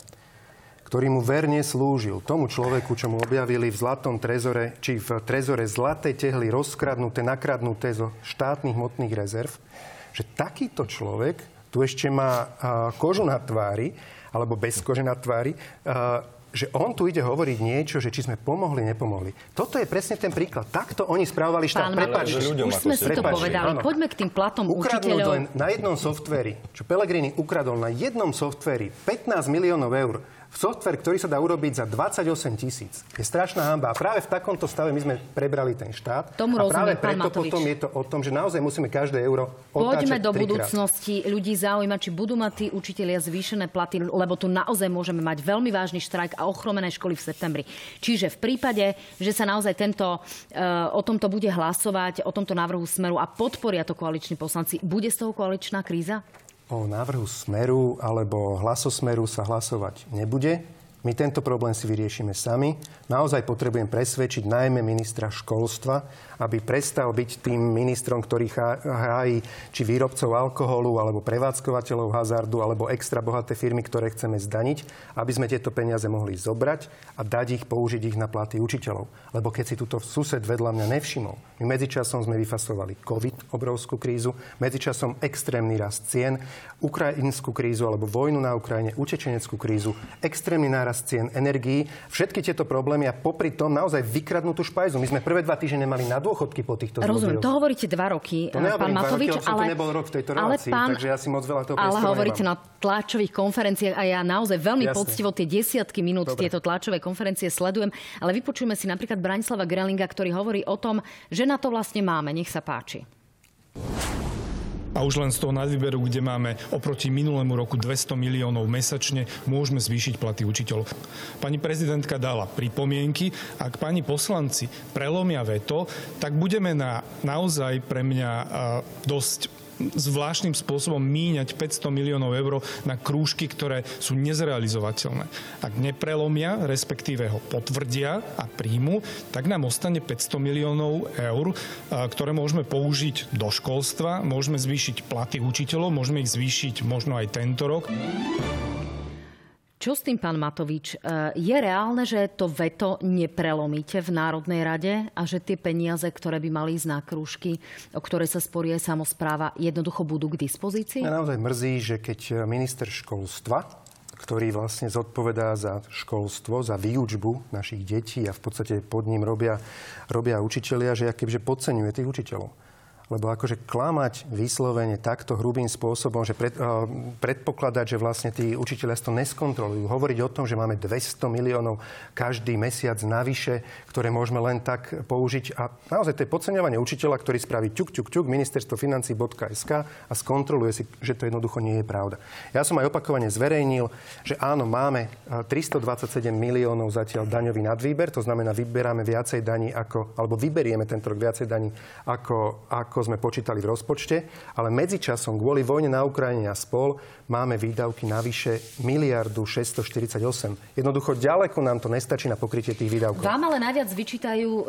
Speaker 2: ktorý mu verne slúžil tomu človeku, čo mu objavili v zlatom trezore, či v trezore zlaté tehly rozkradnuté, nakradnuté zo štátnych hmotných rezerv, že takýto človek tu ešte má kožu na tvári, alebo bez kože na tvári, že on tu ide hovoriť niečo, že či sme pomohli, nepomohli. Toto je presne ten príklad. Takto oni správali štát.
Speaker 1: Prepač, už sme si to povedali. Áno. Poďme k tým platom
Speaker 2: Ukradnúť
Speaker 1: učiteľov.
Speaker 2: len na jednom softveri, čo Pelegrini ukradol na jednom softveri 15 miliónov eur, software, ktorý sa dá urobiť za 28 tisíc. Je strašná hamba. A práve v takomto stave my sme prebrali ten štát.
Speaker 1: Tomu
Speaker 2: a
Speaker 1: rozumiem,
Speaker 2: práve
Speaker 1: pán
Speaker 2: preto
Speaker 1: Matovič.
Speaker 2: potom je to o tom, že naozaj musíme každé euro otáčať
Speaker 1: Poďme do budúcnosti. Ľudí zaujíma, či budú mať tí učitelia zvýšené platy, lebo tu naozaj môžeme mať veľmi vážny štrajk a ochromené školy v septembri. Čiže v prípade, že sa naozaj tento, uh, o tomto bude hlasovať, o tomto návrhu smeru a podporia to koaliční poslanci, bude z toho koaličná kríza?
Speaker 2: O návrhu Smeru alebo hlasosmeru sa hlasovať nebude. My tento problém si vyriešime sami. Naozaj potrebujem presvedčiť najmä ministra školstva, aby prestal byť tým ministrom, ktorý hájí či výrobcov alkoholu, alebo prevádzkovateľov hazardu, alebo extra bohaté firmy, ktoré chceme zdaniť, aby sme tieto peniaze mohli zobrať a dať ich, použiť ich na platy učiteľov. Lebo keď si túto sused vedľa mňa nevšimol, my medzičasom sme vyfasovali COVID, obrovskú krízu, medzičasom extrémny rast cien, ukrajinskú krízu alebo vojnu na Ukrajine, utečeneckú krízu, extrémny nárast cien energií, všetky tieto problémy a popri tom naozaj vykradnutú špajzu. My sme prvé dva týždne nemali na dôchodky po týchto
Speaker 1: Rozumiem, to hovoríte dva roky,
Speaker 2: to
Speaker 1: pán Matovič,
Speaker 2: roky, ale, to nebol rok v tejto relácii, pán, takže ja si moc veľa toho
Speaker 1: Ale hovoríte nemám. na tlačových konferenciách a ja naozaj veľmi Jasne. poctivo tie desiatky minút Dobre. tieto tlačové konferencie sledujem, ale vypočujeme si napríklad Branislava Grelinga, ktorý hovorí o tom, že na to vlastne máme. Nech sa páči
Speaker 6: a už len z toho nadvýberu, kde máme oproti minulému roku 200 miliónov mesačne, môžeme zvýšiť platy učiteľov. Pani prezidentka dala pripomienky. Ak pani poslanci prelomia veto, tak budeme na naozaj pre mňa dosť zvláštnym spôsobom míňať 500 miliónov eur na krúžky, ktoré sú nezrealizovateľné. Ak neprelomia, respektíve ho potvrdia a príjmu, tak nám ostane 500 miliónov eur, ktoré môžeme použiť do školstva, môžeme zvýšiť platy učiteľov, môžeme ich zvýšiť možno aj tento rok.
Speaker 1: Čo s tým, pán Matovič? E, je reálne, že to veto neprelomíte v Národnej rade a že tie peniaze, ktoré by mali ísť na krúžky, o ktoré sa sporie samozpráva, jednoducho budú k dispozícii?
Speaker 2: Mňa naozaj mrzí, že keď minister školstva, ktorý vlastne zodpovedá za školstvo, za výučbu našich detí a v podstate pod ním robia, robia učitelia, že kebyže podceňuje tých učiteľov lebo akože klamať vyslovene takto hrubým spôsobom, že pred, uh, predpokladať, že vlastne tí učiteľia to neskontrolujú, hovoriť o tom, že máme 200 miliónov každý mesiac navyše, ktoré môžeme len tak použiť. A naozaj to je podceňovanie učiteľa, ktorý spraví ťuk, ťuk, ťuk, ministerstvo financí.sk a skontroluje si, že to jednoducho nie je pravda. Ja som aj opakovane zverejnil, že áno, máme 327 miliónov zatiaľ daňový nadvýber, to znamená, vyberáme viacej daní ako, alebo vyberieme tento rok viacej daní ako, ako ako sme počítali v rozpočte, ale medzičasom kvôli vojne na Ukrajine a spol máme výdavky navyše miliardu 648. Jednoducho ďaleko nám to nestačí na pokrytie tých výdavkov.
Speaker 1: Vám ale najviac vyčítajú e,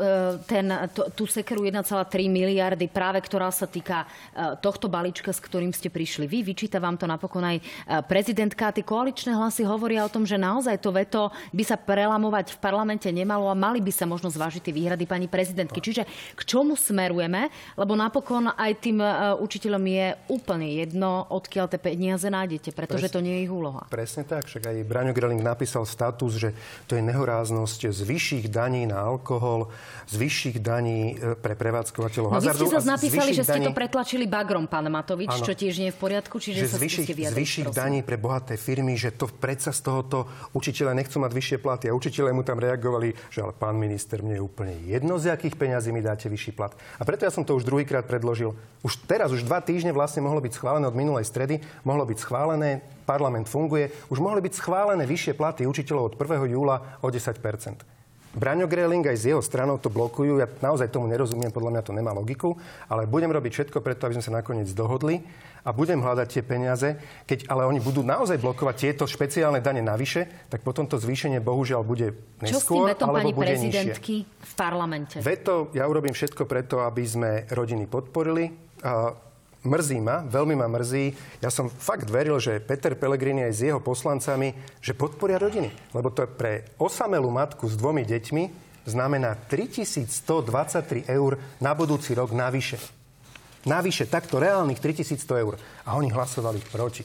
Speaker 1: ten, tú sekeru 1,3 miliardy, práve ktorá sa týka e, tohto balíčka, s ktorým ste prišli. Vy vyčíta vám to napokon aj e, prezidentka. Tie koaličné hlasy hovoria o tom, že naozaj to veto by sa prelamovať v parlamente nemalo a mali by sa možno zvážiť tie výhrady pani prezidentky. Čiže k čomu smerujeme? Lebo napokon napokon aj tým uh, učiteľom je úplne jedno, odkiaľ tie peniaze nájdete, pretože Pres, to nie je ich úloha.
Speaker 2: Presne tak, však aj Braňo Greling napísal status, že to je nehoráznosť z vyšších daní na alkohol, z vyšších daní e, pre prevádzkovateľov
Speaker 1: no, hazardu. Vy ste zase napísali, že ste daní... to pretlačili bagrom, pán Matovič, ano. čo tiež nie je v poriadku, čiže že sa z vyšších,
Speaker 2: z vyšších daní pre bohaté firmy, že to predsa z tohoto učiteľa nechcú mať vyššie platy. A učiteľe mu tam reagovali, že ale pán minister, mne je úplne jedno, z akých peňazí mi dáte vyšší plat. A preto ja som to už druhýkrát predložil. Už teraz, už dva týždne vlastne mohlo byť schválené od minulej stredy, mohlo byť schválené, parlament funguje, už mohli byť schválené vyššie platy učiteľov od 1. júla o 10 Braňo Greling aj s jeho stranou to blokujú. Ja naozaj tomu nerozumiem, podľa mňa to nemá logiku, ale budem robiť všetko preto, aby sme sa nakoniec dohodli a budem hľadať tie peniaze. Keď ale oni budú naozaj blokovať tieto špeciálne dane navyše, tak potom to zvýšenie bohužiaľ bude neskôr, Čo s tým vetom
Speaker 1: alebo
Speaker 2: pani bude
Speaker 1: prezidentky
Speaker 2: nižšie.
Speaker 1: v parlamente?
Speaker 2: Veto, ja urobím všetko preto, aby sme rodiny podporili. Mrzí ma, veľmi ma mrzí. Ja som fakt veril, že Peter Pellegrini aj s jeho poslancami, že podporia rodiny. Lebo to je pre osamelú matku s dvomi deťmi znamená 3123 eur na budúci rok navyše. Navyše, takto reálnych 3100 eur. A oni hlasovali proti.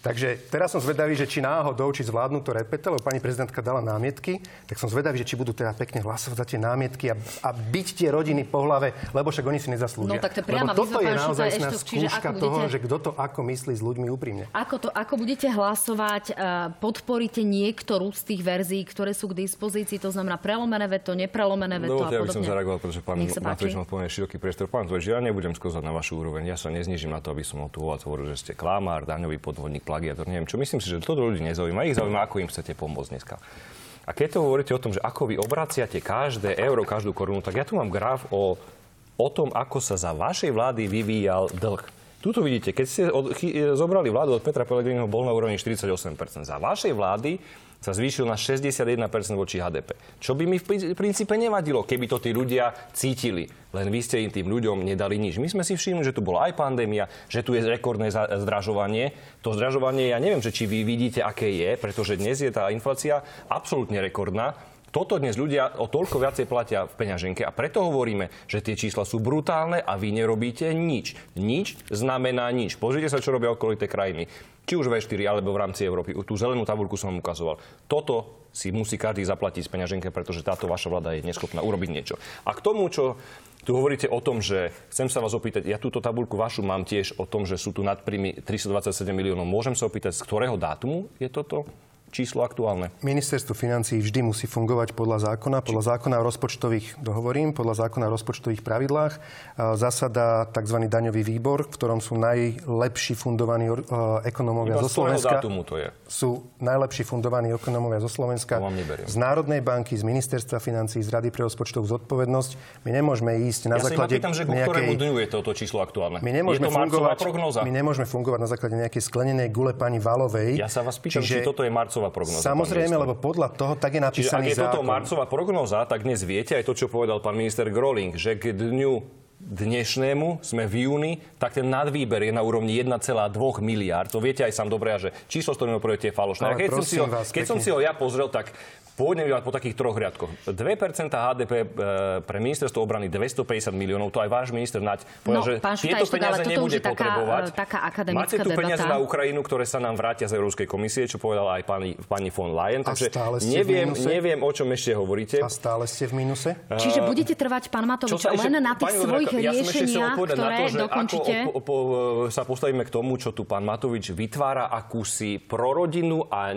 Speaker 2: Takže teraz som zvedavý, že či náhodou, či zvládnu to repete, lebo pani prezidentka dala námietky, tak som zvedavý, že či budú teda pekne hlasovať za tie námietky a, a byť tie rodiny po hlave, lebo však oni si nezaslúžia.
Speaker 1: No, tak to lebo
Speaker 2: toto je
Speaker 1: naozaj
Speaker 2: skúška budete... toho, že kto to ako myslí s ľuďmi úprimne.
Speaker 1: Ako, to, ako budete hlasovať, podporíte niektorú z tých verzií, ktoré sú k dispozícii, to znamená prelomené veto, neprelomené veto no, a podobne.
Speaker 3: Ja by som zareagoval, pretože pán Matovič mal pomerne široký priestor. Pán Matovič, ja nebudem skozať na vašu úroveň. Ja sa neznižím na to, aby som tú hovoril, že ste klamár, daňový podvodník, plagiator, neviem čo. Myslím si, že to ľudí nezaujíma. Ich zaujíma, ako im chcete pomôcť dneska. A keď to hovoríte o tom, že ako vy obraciate každé euro, každú korunu, tak ja tu mám graf o, o tom, ako sa za vašej vlády vyvíjal dlh. Tuto vidíte, keď ste od, chy, zobrali vládu od Petra Pellegriniho, bol na úrovni 48%. Za vašej vlády sa zvýšil na 61% voči HDP. Čo by mi v princípe nevadilo, keby to tí ľudia cítili. Len vy ste im tým ľuďom nedali nič. My sme si všimli, že tu bola aj pandémia, že tu je rekordné zdražovanie. To zdražovanie, ja neviem, že či vy vidíte, aké je, pretože dnes je tá inflácia absolútne rekordná. Toto dnes ľudia o toľko viacej platia v peňaženke a preto hovoríme, že tie čísla sú brutálne a vy nerobíte nič. Nič znamená nič. Pozrite sa, čo robia okolité krajiny. Či už V4 alebo v rámci Európy. Tú zelenú tabulku som vám ukazoval. Toto si musí každý zaplatiť z peňaženke, pretože táto vaša vláda je neschopná urobiť niečo. A k tomu, čo tu hovoríte o tom, že chcem sa vás opýtať, ja túto tabulku vašu mám tiež o tom, že sú tu nadpríjmy 327 miliónov. Môžem sa opýtať, z ktorého dátumu je toto? Číslo aktuálne?
Speaker 2: Ministerstvo financí vždy musí fungovať podľa zákona, podľa zákona o rozpočtových dohovorím, podľa zákona o rozpočtových pravidlách. Zasada tzv. daňový výbor, v ktorom sú najlepší fundovaní ekonomovia
Speaker 3: Iba
Speaker 2: zo Slovenska.
Speaker 3: dátumu to je.
Speaker 2: Sú najlepší fundovaní ekonomovia zo Slovenska. Z Národnej banky, z Ministerstva financí, z Rady pre rozpočtovú zodpovednosť. My nemôžeme ísť na
Speaker 3: ja
Speaker 2: základe
Speaker 3: pýtam, že nejakej... dňu je toto číslo aktuálne?
Speaker 2: My nemôžeme fungovať, My nemôžeme fungovať na základe nejakej sklenenej gule pani Valovej.
Speaker 3: Ja sa vás pýtam, čiže... či toto je marcová prognoza.
Speaker 2: Samozrejme, lebo podľa toho tak je napísaný
Speaker 3: Čiže ak je
Speaker 2: zákon.
Speaker 3: toto marcová prognoza, tak dnes viete aj to, čo povedal pán minister Groling, že k dňu dnešnému, sme v júni, tak ten nadvýber je na úrovni 1,2 miliard. To viete aj sám dobre, že číslo, z ktorým je falošné. Ale keď, som si, ho, keď som si ho ja pozrel, tak Pôvodne by po takých troch riadkoch. 2% HDP e, pre ministerstvo obrany 250 miliónov, to aj váš minister Naď povedal, no, že tieto Šutaj, peniaze nebude taká, potrebovať.
Speaker 1: E, taká
Speaker 3: Máte tu peniaze na Ukrajinu, ktoré sa nám vrátia z Európskej komisie, čo povedala aj pani, pani von Leyen. Takže neviem, neviem, o čom ešte hovoríte.
Speaker 2: A stále ste v mínuse?
Speaker 1: Čiže budete trvať, pán Matovič, len na tých svojich ja riešeniach, ktoré to, dokončíte? Ako
Speaker 3: po, po, sa postavíme k tomu, čo tu pán Matovič vytvára akúsi prorodinu a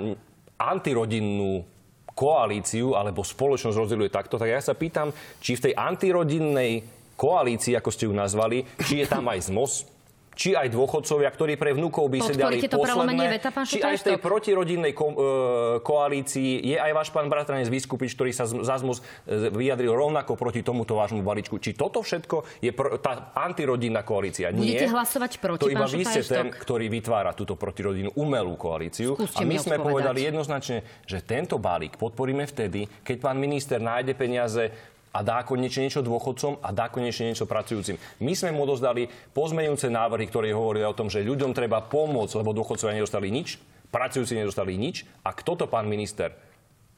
Speaker 3: antirodinnú koalíciu alebo spoločnosť rozdeľuje takto, tak ja sa pýtam, či v tej antirodinnej koalícii, ako ste ju nazvali, či je tam aj ZMOS, či aj dôchodcovia, ktorí pre vnúkov by si dali to posledné, veta, pán či aj v tej protirodinnej ko- e, koalícii je aj váš pán bratranec Vyskupič, ktorý sa za ZMUS e, vyjadril rovnako proti tomuto vášmu balíčku. Či toto všetko je pr- tá antirodinná koalícia?
Speaker 1: Budete Nie. hlasovať proti,
Speaker 3: To iba vy ste ten, ktorý vytvára túto protirodinnú umelú koalíciu.
Speaker 1: Skúste
Speaker 3: a my sme
Speaker 1: odpovedať.
Speaker 3: povedali jednoznačne, že tento balík podporíme vtedy, keď pán minister nájde peniaze a dá konečne niečo dôchodcom a dá konečne niečo pracujúcim. My sme mu odozdali pozmeňujúce návrhy, ktoré hovorili o tom, že ľuďom treba pomôcť, lebo dôchodcovia nedostali nič, pracujúci nedostali nič. A kto to, pán minister?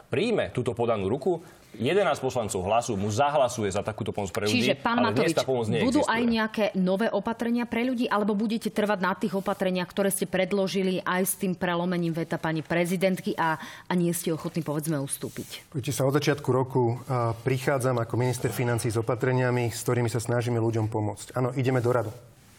Speaker 3: Príjme túto podanú ruku, 11 poslancov hlasu mu zahlasuje za takúto pomoc pre ľudí,
Speaker 1: Čiže, pán
Speaker 3: ale
Speaker 1: Matovič,
Speaker 3: pomoc
Speaker 1: budú aj nejaké nové opatrenia pre ľudí, alebo budete trvať na tých opatreniach, ktoré ste predložili aj s tým prelomením veta pani prezidentky a, a nie ste ochotní, povedzme, ustúpiť?
Speaker 2: Viete sa, od začiatku roku prichádzam ako minister financí s opatreniami, s ktorými sa snažíme ľuďom pomôcť. Áno, ideme do radu.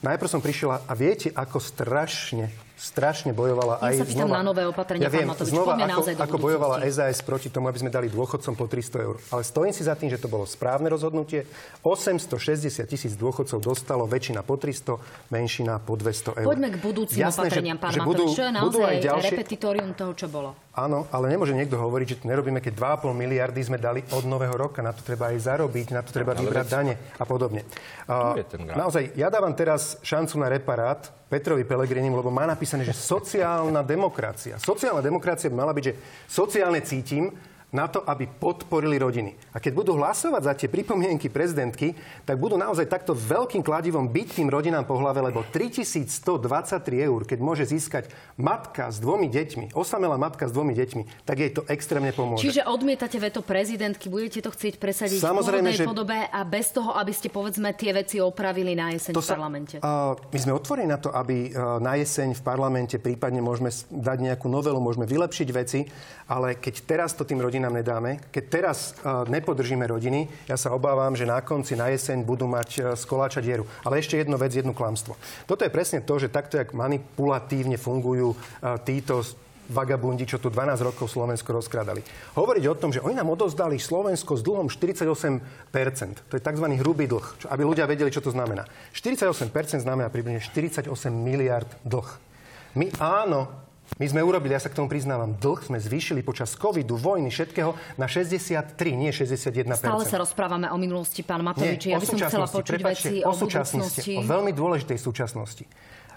Speaker 2: Najprv som prišiel a viete, ako strašne strašne bojovala
Speaker 1: ja
Speaker 2: aj
Speaker 1: sa znova... na nové opatrenia,
Speaker 2: ja viem, Matovič, znova, ako, ako bojovala SAS proti tomu, aby sme dali dôchodcom po 300 eur. Ale stojím si za tým, že to bolo správne rozhodnutie. 860 tisíc dôchodcov dostalo, väčšina po 300, menšina po 200 eur.
Speaker 1: Poďme k budúcim Jasné, opatreniam, pán Matovič. Budú, čo je naozaj budú aj ďalšie... repetitorium toho, čo bolo?
Speaker 2: Áno, ale nemôže niekto hovoriť, že to nerobíme, keď 2,5 miliardy sme dali od nového roka. Na to treba aj zarobiť, na to treba vybrať dane a podobne. Uh, naozaj, ja dávam teraz šancu na reparát Petrovi Pelegrinim, lebo má napísané, že sociálna demokracia. Sociálna demokracia by mala byť, že sociálne cítim, na to, aby podporili rodiny. A keď budú hlasovať za tie pripomienky prezidentky, tak budú naozaj takto veľkým kladivom byť tým rodinám po hlave, lebo 3123 eur, keď môže získať matka s dvomi deťmi, osamelá matka s dvomi deťmi, tak jej to extrémne pomôže.
Speaker 1: Čiže odmietate veto prezidentky, budete to chcieť presadiť Samozrejme, v že... podobe a bez toho, aby ste povedzme tie veci opravili na jeseň to v parlamente?
Speaker 2: uh, my sme otvorení na to, aby uh, na jeseň v parlamente prípadne môžeme dať nejakú novelu, môžeme vylepšiť veci, ale keď teraz to tým rodinám nedáme, keď teraz uh, nepodržíme rodiny, ja sa obávam, že na konci, na jeseň budú mať uh, z koláča dieru. Ale ešte jednu vec, jedno klamstvo. Toto je presne to, že takto, jak manipulatívne fungujú uh, títo vagabundi, čo tu 12 rokov Slovensko rozkrádali. Hovoriť o tom, že oni nám odozdali Slovensko s dlhom 48%. To je tzv. hrubý dlh, čo, aby ľudia vedeli, čo to znamená. 48% znamená približne 48 miliard dlh. My áno, my sme urobili, ja sa k tomu priznávam, dlh sme zvýšili počas covidu, vojny, všetkého na 63, nie 61
Speaker 1: Stále sa rozprávame o minulosti, pán Matovič. Ja by som chcela počuť veci o, o súčasnosti.
Speaker 2: O veľmi dôležitej súčasnosti.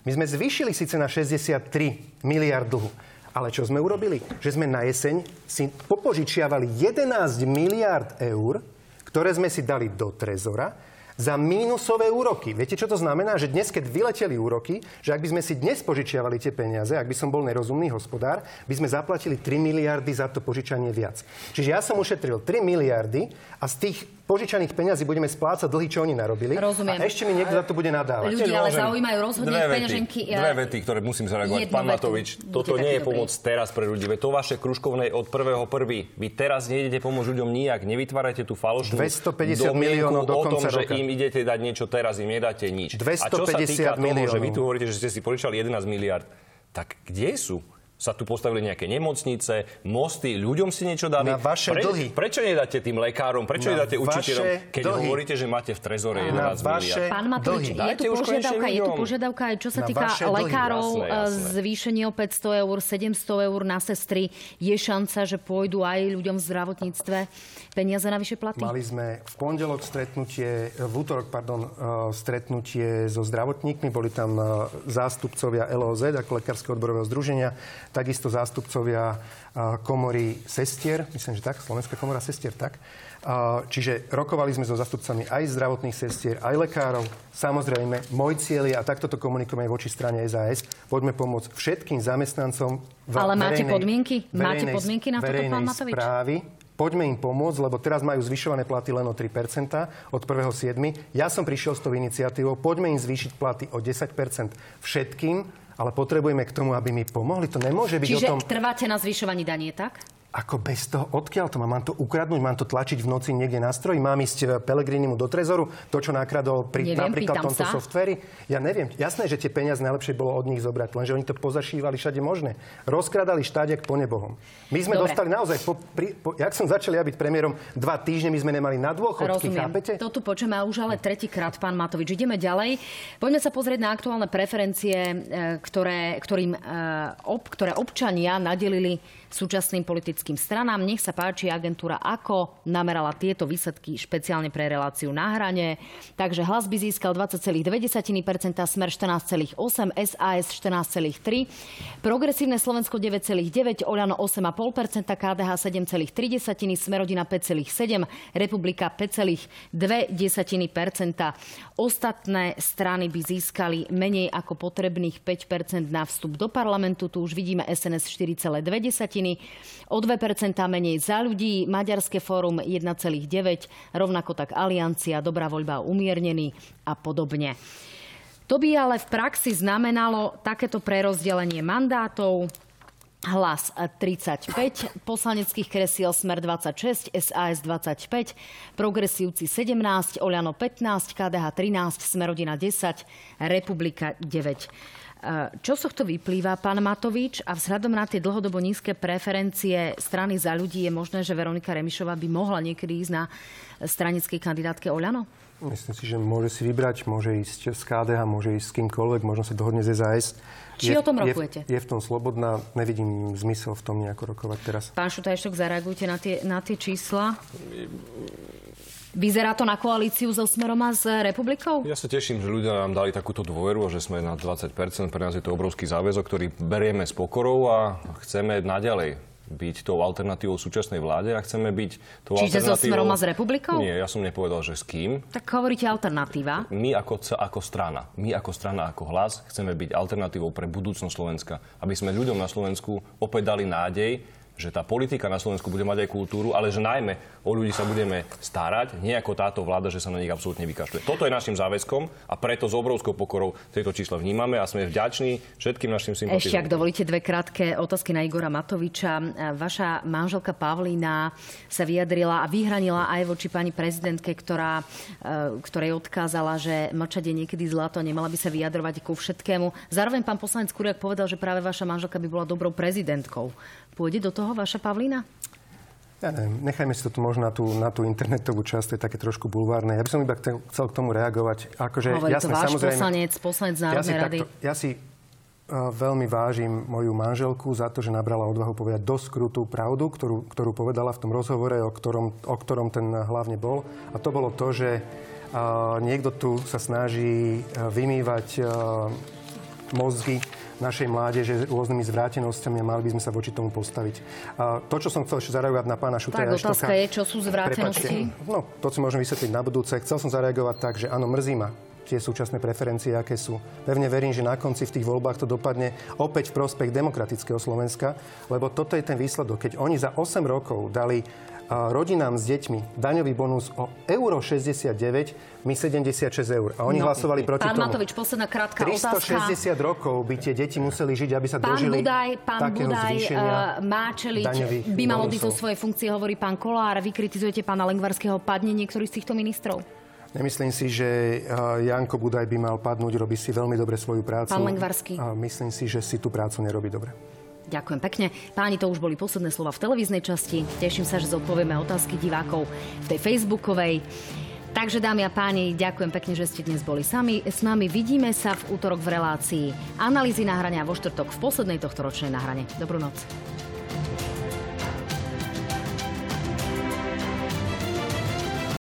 Speaker 2: My sme zvýšili síce na 63 miliard dlhu, ale čo sme urobili? Že sme na jeseň si popožičiavali 11 miliard eur, ktoré sme si dali do trezora za mínusové úroky. Viete, čo to znamená? Že dnes, keď vyleteli úroky, že ak by sme si dnes požičiavali tie peniaze, ak by som bol nerozumný hospodár, by sme zaplatili 3 miliardy za to požičanie viac. Čiže ja som ušetril 3 miliardy a z tých požičaných peniazí budeme splácať dlhy, čo oni narobili.
Speaker 1: Rozumiem.
Speaker 2: A ešte mi niekto za to bude nadávať.
Speaker 1: Ľudia ale zaujímajú rozhodne dve peňaženky.
Speaker 3: Dve vety, ktoré musím zareagovať. Pán Matovič, toto nie je pomoc teraz pre ľudí. To vaše kružkovné od prvého prvý. Vy teraz nejdete pomôcť ľuďom nijak. Nevytvárajte tú falošnú
Speaker 2: 250 miliónov do konca o tom,
Speaker 3: roka. že im idete dať niečo teraz, im nedáte nič. 250 A čo sa týka toho, že vy tu hovoríte, že ste si požičali 11 miliard, tak kde sú? Sa tu postavili nejaké nemocnice, mosty, ľuďom si niečo dali.
Speaker 2: Na vaše Pre, dlhy.
Speaker 3: Prečo nedáte tým lekárom, prečo na nedáte učiteľom, keď dlhy. hovoríte, že máte v trezore 11 miliard?
Speaker 1: Pán Matovič, je tu, požiadavka, je tu požiadavka aj čo sa týka lekárov, jasné, jasné. zvýšenie o 500 eur, 700 eur na sestry. Je šanca, že pôjdu aj ľuďom v zdravotníctve peniaze na vyššie platy?
Speaker 2: Mali sme v pondelok stretnutie, v útorok, pardon, e, stretnutie so zdravotníkmi. Boli tam e, zástupcovia LOZ, ako Lekárskeho odborového združenia takisto zástupcovia komory sestier, myslím, že tak, Slovenská komora sestier, tak. Čiže rokovali sme so zastupcami aj zdravotných sestier, aj lekárov. Samozrejme, môj cieľ je, a takto to komunikujeme aj voči strane SAS, poďme pomôcť všetkým zamestnancom v
Speaker 1: Ale máte
Speaker 2: verejnej,
Speaker 1: podmienky? Máte podmienky na toto, pán Matovič?
Speaker 2: správy, poďme im pomôcť, lebo teraz majú zvyšované platy len o 3 od 1.7. Ja som prišiel s tou iniciatívou, poďme im zvýšiť platy o 10% všetkým, ale potrebujeme k tomu, aby mi pomohli. To nemôže byť
Speaker 1: Čiže
Speaker 2: o tom...
Speaker 1: trváte na zvyšovaní daní, tak?
Speaker 2: Ako bez toho, odkiaľ to mám? Mám to ukradnúť, mám to tlačiť v noci niekde na stroji? Mám ísť eh, Pelegrinimu do trezoru? To, čo nakradol pri neviem, napríklad tomto sa. softveri? Ja neviem. Jasné, že tie peniaze najlepšie bolo od nich zobrať, lenže oni to pozašívali všade možné. Rozkradali štát jak po nebohom. My sme Dobre. dostali naozaj, po, pri, po, jak som začal ja byť premiérom, dva týždne my sme nemali na dôchodky, Rozumiem. chápete?
Speaker 1: To tu počujeme už ale tretíkrát, pán Matovič. Ideme ďalej. Poďme sa pozrieť na aktuálne preferencie, eh, ktoré, ktorým, eh, ob, ktoré občania nadelili súčasným politickým stranám. Nech sa páči agentúra ako namerala tieto výsledky špeciálne pre reláciu na hrane. Takže hlas by získal 20,2%, Smer 14,8%, SAS 14,3%, Progresívne Slovensko 9,9%, Oľano 8,5%, KDH 7,3%, Smerodina 5,7%, Republika 5,2%. Ostatné strany by získali menej ako potrebných 5% na vstup do parlamentu. Tu už vidíme SNS 4,2%, Od menej za ľudí, Maďarské fórum 1,9, rovnako tak Aliancia, Dobrá voľba umiernený a podobne. To by ale v praxi znamenalo takéto prerozdelenie mandátov. Hlas 35, poslaneckých kresiel Smer 26, SAS 25, Progresívci 17, Oľano 15, KDH 13, Smerodina 10, Republika 9. Čo z tohto vyplýva, pán Matovič? A vzhľadom na tie dlhodobo nízke preferencie strany za ľudí je možné, že Veronika Remišová by mohla niekedy ísť na stranickej kandidátke Oľano?
Speaker 2: Myslím si, že môže si vybrať, môže ísť z KDH, môže ísť s kýmkoľvek, možno sa dohodne z SAS.
Speaker 1: Či je, o tom rokujete?
Speaker 2: Je, je v tom slobodná, nevidím zmysel v tom nejako rokovať teraz.
Speaker 1: Pán Šutajšok, zareagujte na tie, na tie čísla. Vyzerá to na koalíciu so Smerom a s Republikou?
Speaker 3: Ja sa teším, že ľudia nám dali takúto dôveru že sme na 20%. Pre nás je to obrovský záväzok, ktorý berieme s pokorou a chceme naďalej byť tou alternatívou súčasnej vláde a chceme byť tou
Speaker 1: Čiže alternatívou... so Smerom a s Republikou?
Speaker 3: Nie, ja som nepovedal, že s kým.
Speaker 1: Tak hovoríte alternatíva?
Speaker 3: My ako, ako strana, my ako strana, ako hlas, chceme byť alternatívou pre budúcnosť Slovenska. Aby sme ľuďom na Slovensku opäť dali nádej, že tá politika na Slovensku bude mať aj kultúru, ale že najmä o ľudí sa budeme starať, nie ako táto vláda, že sa na nich absolútne vykašľuje. Toto je našim záväzkom a preto s obrovskou pokorou tieto čísla vnímame a sme vďační všetkým našim sympatizom.
Speaker 1: Ešte, ak dovolíte dve krátke otázky na Igora Matoviča. Vaša manželka Pavlína sa vyjadrila a vyhranila aj voči pani prezidentke, ktorá, e, ktorej odkázala, že mlčať je niekedy zlato, nemala by sa vyjadrovať ku všetkému. Zároveň pán poslanec Kuriak povedal, že práve vaša manželka by bola dobrou prezidentkou. Pôjde do toho vaša Pavlína?
Speaker 2: Ja neviem, nechajme si to tu možno na tú, na tú internetovú časť, to je také trošku bulvárne. Ja by som iba chcel k tomu reagovať.
Speaker 1: Akože, Hovorí jasné, to váš samozrejme, poslanec, poslanec ja rady.
Speaker 2: Takto, ja si uh, veľmi vážim moju manželku za to, že nabrala odvahu povedať dosť krutú pravdu, ktorú, ktorú povedala v tom rozhovore, o ktorom, o ktorom ten hlavne bol. A to bolo to, že uh, niekto tu sa snaží uh, vymývať uh, mozgy našej mládeže rôznymi zvrátenosťami a mali by sme sa voči tomu postaviť. A to, čo som chcel ešte zareagovať na pána Šutaja.
Speaker 1: Tak otázka je, čo sú zvrátenosti?
Speaker 2: no, to si môžem vysvetliť na budúce. Chcel som zareagovať tak, že áno, mrzí ma tie súčasné preferencie, aké sú. Pevne verím, že na konci v tých voľbách to dopadne opäť v prospech demokratického Slovenska, lebo toto je ten výsledok. Keď oni za 8 rokov dali rodinám s deťmi daňový bonus o euro 69, my 76 eur. A oni no, hlasovali proti
Speaker 1: pán
Speaker 2: tomu.
Speaker 1: Pán Matovič, posledná krátka
Speaker 2: 360 otázka. rokov by tie deti museli žiť, aby sa
Speaker 1: pán
Speaker 2: dožili
Speaker 1: Budaj, Pán Budaj uh, má čeliť, by mal odísť zo svojej funkcie, hovorí pán Kolár. Vy kritizujete pána Lengvarského, padne niektorý z týchto ministrov?
Speaker 2: Nemyslím si, že Janko Budaj by mal padnúť, robí si veľmi dobre svoju prácu.
Speaker 1: Pán Lengvarský.
Speaker 2: Myslím si, že si tú prácu nerobí dobre.
Speaker 1: Ďakujem pekne. Páni, to už boli posledné slova v televíznej časti. Teším sa, že zodpovieme otázky divákov v tej facebookovej. Takže dámy a páni, ďakujem pekne, že ste dnes boli sami s nami. Vidíme sa v útorok v relácii analýzy nahrania vo štvrtok v poslednej tohto ročnej nahrane. Dobrú noc.